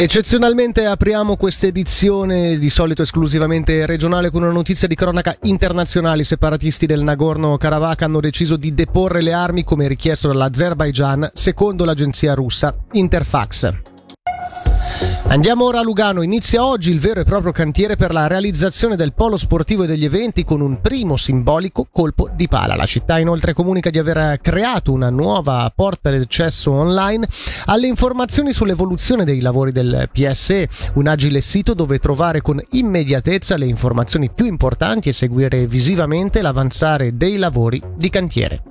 Eccezionalmente apriamo questa edizione di solito esclusivamente regionale con una notizia di cronaca internazionale. I separatisti del Nagorno-Karabakh hanno deciso di deporre le armi come richiesto dall'Azerbaijan, secondo l'agenzia russa Interfax. Andiamo ora a Lugano, inizia oggi il vero e proprio cantiere per la realizzazione del polo sportivo e degli eventi con un primo simbolico colpo di pala. La città inoltre comunica di aver creato una nuova porta d'accesso online alle informazioni sull'evoluzione dei lavori del PSE, un agile sito dove trovare con immediatezza le informazioni più importanti e seguire visivamente l'avanzare dei lavori di cantiere.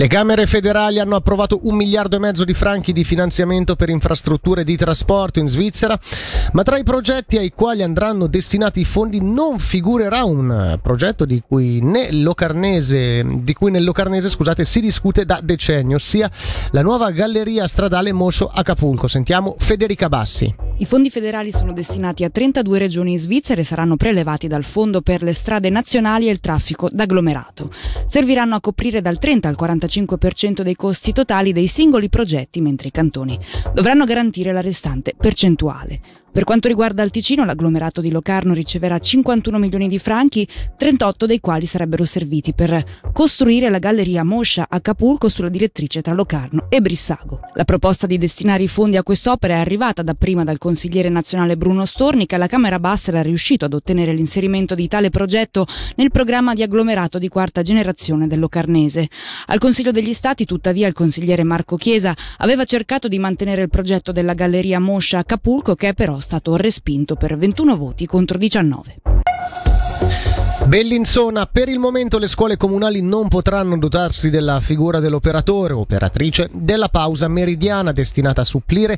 Le Camere federali hanno approvato un miliardo e mezzo di franchi di finanziamento per infrastrutture di trasporto in Svizzera, ma tra i progetti ai quali andranno destinati i fondi non figurerà un progetto di cui, di cui nel Locarnese scusate, si discute da decenni, ossia la nuova galleria stradale Moscio Acapulco. Sentiamo Federica Bassi. I fondi federali sono destinati a 32 regioni svizzere e saranno prelevati dal Fondo per le strade nazionali e il traffico d'agglomerato. Serviranno a coprire dal 30 al 45% dei costi totali dei singoli progetti, mentre i cantoni dovranno garantire la restante percentuale. Per quanto riguarda il Ticino, l'agglomerato di Locarno riceverà 51 milioni di franchi, 38 dei quali sarebbero serviti per costruire la galleria Moscia Acapulco sulla direttrice tra Locarno e Brissago. La proposta di destinare i fondi a quest'opera è arrivata dapprima dal consigliere nazionale Bruno Storni che alla Camera Bassa era riuscito ad ottenere l'inserimento di tale progetto nel programma di agglomerato di quarta generazione del Locarnese. Al Consiglio degli Stati, tuttavia, il consigliere Marco Chiesa aveva cercato di mantenere il progetto della galleria Moscia Acapulco che è però stato respinto per 21 voti contro 19. Bellinzona, per il momento le scuole comunali non potranno dotarsi della figura dell'operatore o operatrice della pausa meridiana destinata a supplire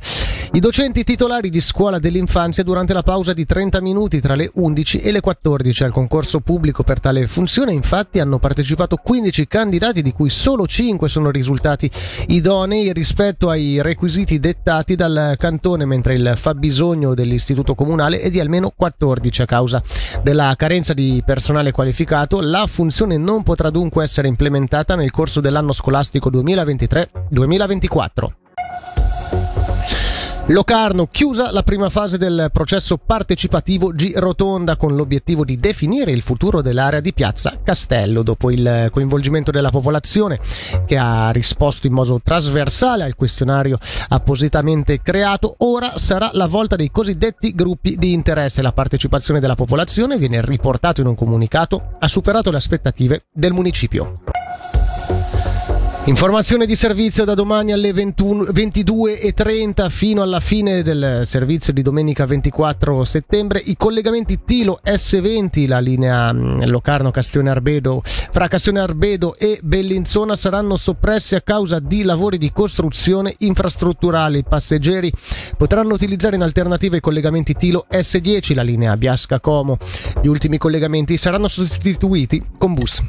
i docenti titolari di scuola dell'infanzia durante la pausa di 30 minuti tra le 11 e le 14. Al concorso pubblico per tale funzione infatti hanno partecipato 15 candidati di cui solo 5 sono risultati idonei rispetto ai requisiti dettati dal cantone mentre il fabbisogno dell'istituto comunale è di almeno 14 a causa della carenza di personale qualificato. La funzione non potrà dunque essere implementata nel corso dell'anno scolastico 2023-2024. Locarno chiusa la prima fase del processo partecipativo G Rotonda con l'obiettivo di definire il futuro dell'area di Piazza Castello. Dopo il coinvolgimento della popolazione che ha risposto in modo trasversale al questionario appositamente creato ora sarà la volta dei cosiddetti gruppi di interesse. La partecipazione della popolazione viene riportato in un comunicato ha superato le aspettative del municipio Informazione di servizio da domani alle 22.30 fino alla fine del servizio di domenica 24 settembre. I collegamenti Tilo S20, la linea mm, Locarno-Castione Arbedo, fra Castione Arbedo e Bellinzona saranno soppressi a causa di lavori di costruzione infrastrutturale. I passeggeri potranno utilizzare in alternativa i collegamenti Tilo S10, la linea Biasca-Como. Gli ultimi collegamenti saranno sostituiti con bus.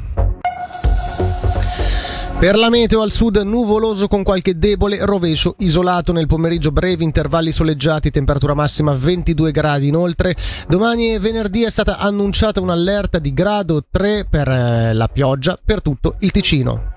Per la meteo al sud nuvoloso con qualche debole rovescio isolato nel pomeriggio brevi intervalli soleggiati, temperatura massima 22 gradi. Inoltre domani e venerdì è stata annunciata un'allerta di grado 3 per eh, la pioggia per tutto il Ticino.